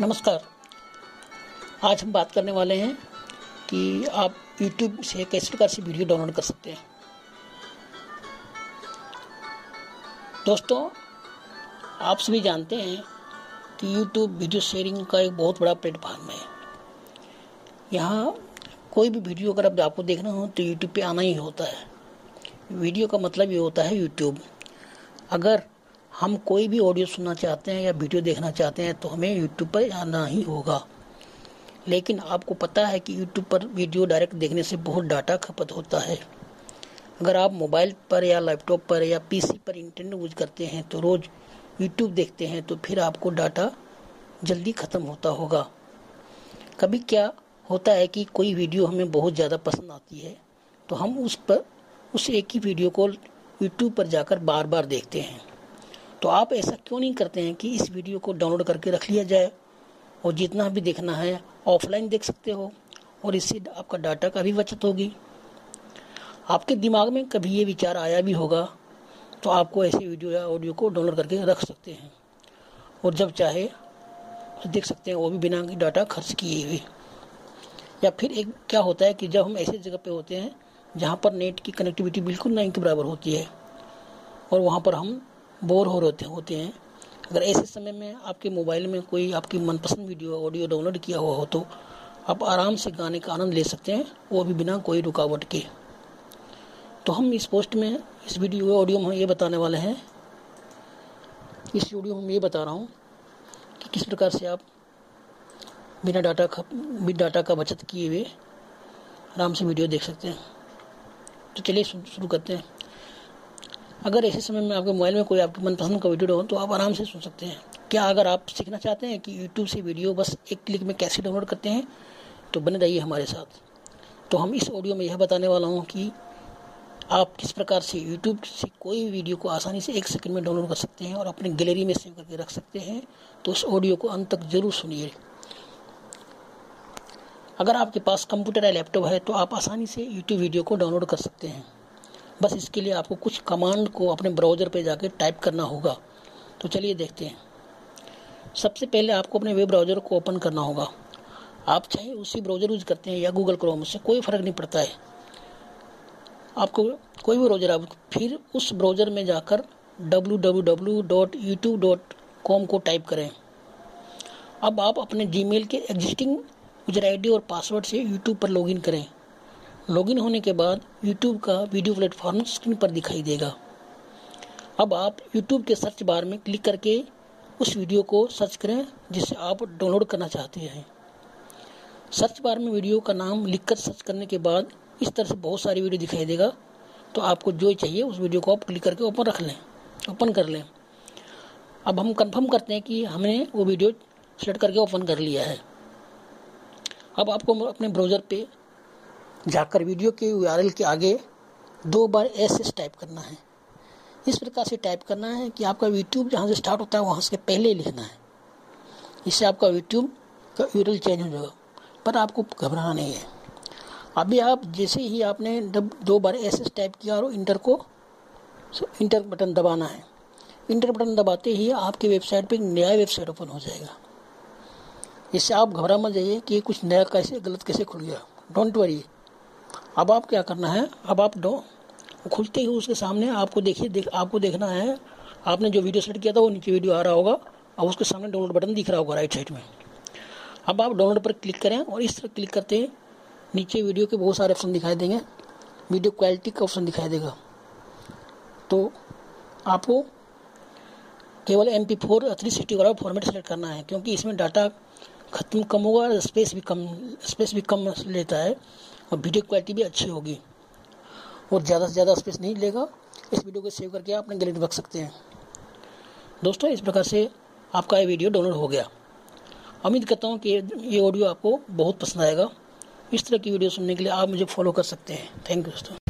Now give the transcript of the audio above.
नमस्कार। आज हम बात करने वाले हैं कि आप YouTube से किस प्रकार से वीडियो डाउनलोड कर सकते हैं। दोस्तों, आप सभी जानते हैं कि YouTube वीडियो शेयरिंग का एक बहुत बड़ा प्लेटफॉर्म है। यहाँ कोई भी वीडियो अगर आप आपको देखना हो तो YouTube पे आना ही होता है। वीडियो का मतलब ये होता है YouTube अगर हम कोई भी ऑडियो सुनना चाहते हैं या वीडियो देखना चाहते हैं तो हमें यूट्यूब पर आना ही होगा। लेकिन आपको पता है कि यूट्यूब पर वीडियो डायरेक्ट देखने से बहुत डाटा खपत होता है। अगर आप मोबाइल पर या लैपटॉप पर या पीसी पर इंटरनेट यूज़ करते हैं तो रोज़ यूट्यूब देखते हैं तो फिर आपको डाटा जल्दी ख़त्म होता होगा। कभी क्या होता है कि कोई वीडियो हमें बहुत ज़्यादा पसंद आती है तो हम उस पर, उस एक ही वीडियो को यूट्यूब पर जाकर बार बार देखते हैं। तो आप ऐसा क्यों नहीं करते हैं कि इस वीडियो को डाउनलोड करके रख लिया जाए और जितना भी देखना है, ऑफलाइन देख सकते हो और इससे आपका डाटा का भी बचत होगी। आपके दिमाग में कभी ये विचार आया भी होगा तो आपको ऐसे वीडियो या ऑडियो को डाउनलोड करके रख सकते हैं। और जब चाहे तो देख सकते हैं, वो भी बिना डाटा खर्च किए हुए। या फिर एक क्या होता है कि जब हम ऐसे जगह पे होते हैं, जहाँ पर नेट की कनेक्टिविटी बिल्कुल नहीं के बराबर होती है, और वहाँ पर हम बोर हो रहे होते हैं। अगर ऐसे समय में आपके मोबाइल में कोई आपकी मनपसंद वीडियो ऑडियो डाउनलोड किया हुआ हो तो आप आराम से गाने का आनंद ले सकते हैं, वो भी बिना कोई रुकावट के। तो हम इस पोस्ट में, इस वीडियो ऑडियो में ये बताने वाले हैं। इस वीडियो में ये बता रहा हूँ कि किस प्रकार से आप बिना डाटा का बिना डाटा का बचत किए हुए आराम से वीडियो देख सकते हैं। तो चलिए शुरू करते हैं। अगर ऐसे समय में आपके मोबाइल में कोई आपकी मनपसंद का वीडियो हो तो आप आराम से सुन सकते हैं। क्या अगर आप सीखना चाहते हैं कि यूट्यूब से वीडियो बस एक क्लिक में कैसे डाउनलोड करते हैं तो बने रहिए हमारे साथ। तो हम इस ऑडियो में यह बताने वाला हूँ कि आप किस प्रकार से यूट्यूब से कोई भी वीडियो को आसानी से एक सेकंड में डाउनलोड कर सकते हैं और अपने गैलरी में सेव करके रख सकते हैं तो उस ऑडियो को अंत तक ज़रूर सुनिए। अगर आपके पास कंप्यूटर या लैपटॉप है तो आप आसानी से यूट्यूब वीडियो को डाउनलोड कर सकते हैं। बस इसके लिए आपको कुछ कमांड को अपने ब्राउज़र पे जाके टाइप करना होगा। तो चलिए देखते हैं। सबसे पहले आपको अपने वेब ब्राउज़र को ओपन करना होगा। आप चाहे उसी ब्राउज़र यूज़ करते हैं या गूगल क्रोम से कोई फ़र्क नहीं पड़ता है। आपको कोई भी ब्राउज़र आप फिर उस ब्राउज़र में जाकर www.youtube.com को टाइप करें। अब आप अपने जीमेल के एग्जिस्टिंग यूज़र आईडी और पासवर्ड से यूट्यूब पर लॉगिन करें। लॉगिन होने के बाद यूट्यूब का वीडियो प्लेटफॉर्म स्क्रीन पर दिखाई देगा। अब आप यूट्यूब के सर्च बार में क्लिक करके उस वीडियो को सर्च करें जिसे आप डाउनलोड करना चाहते हैं। सर्च बार में वीडियो का नाम लिखकर सर्च करने के बाद इस तरह से बहुत सारी वीडियो दिखाई देगा। तो आपको जो चाहिए उस वीडियो को आप क्लिक करके ओपन रख लें, ओपन कर लें। अब हम कंफर्म करते हैं कि हमने वो वीडियो सेलेक्ट करके ओपन कर लिया है। अब आपको अपने ब्राउज़र पे जाकर वीडियो के यूआरएल के आगे दो बार एस एस टाइप करना है। इस प्रकार से टाइप करना है कि आपका यूट्यूब जहाँ से स्टार्ट होता है, वहाँ से पहले लिखना है। इससे आपका यूट्यूब का यूरल चेंज हो जाएगा, पर आपको घबराना नहीं है। अभी आप जैसे ही आपने दो बार एस एस टाइप किया और इंटर को इंटर बटन दबाना है। इंटर बटन दबाते ही आपकी वेबसाइट पे नया वेबसाइट ओपन हो जाएगा। इससे आप घबरा मत जाइए कि कुछ नया कैसे, गलत कैसे खुल गया। डोंट वरी अब आप क्या करना है? अब आप दो खुलते ही उसके सामने आपको देखिए, देख आपको देखना है। आपने जो वीडियो सेलेक्ट किया था, वो नीचे वीडियो आ रहा होगा। और उसके सामने डाउनलोड बटन दिख रहा होगा राइट साइड में। अब आप डाउनलोड पर क्लिक करें और इस तरह क्लिक करते हैं। नीचे वीडियो के बहुत सारे ऑप्शन दिखाई देंगे। वीडियो क्वालिटी का ऑप्शन दिखाई देगा। तो आपको केवल M P four three sixty वाला फॉर्मेट सेलेक्ट करना है, क्योंकि इसमें डाटा खत्म कम होगा स्पेस भी कम स्पेस भी कम लेता है। और वीडियो क्वालिटी भी अच्छी होगी। और ज़्यादा से ज़्यादा स्पेस नहीं लेगा, इस वीडियो को सेव करके आप अपने गैलरी रख सकते हैं। दोस्तों, इस प्रकार से आपका ये वीडियो डाउनलोड हो गया। उम्मीद करता हूँ कि ये ऑडियो आपको बहुत पसंद आएगा। इस तरह की वीडियो सुनने के लिए आप मुझे फॉलो कर सकते हैं। थैंक यू दोस्तों।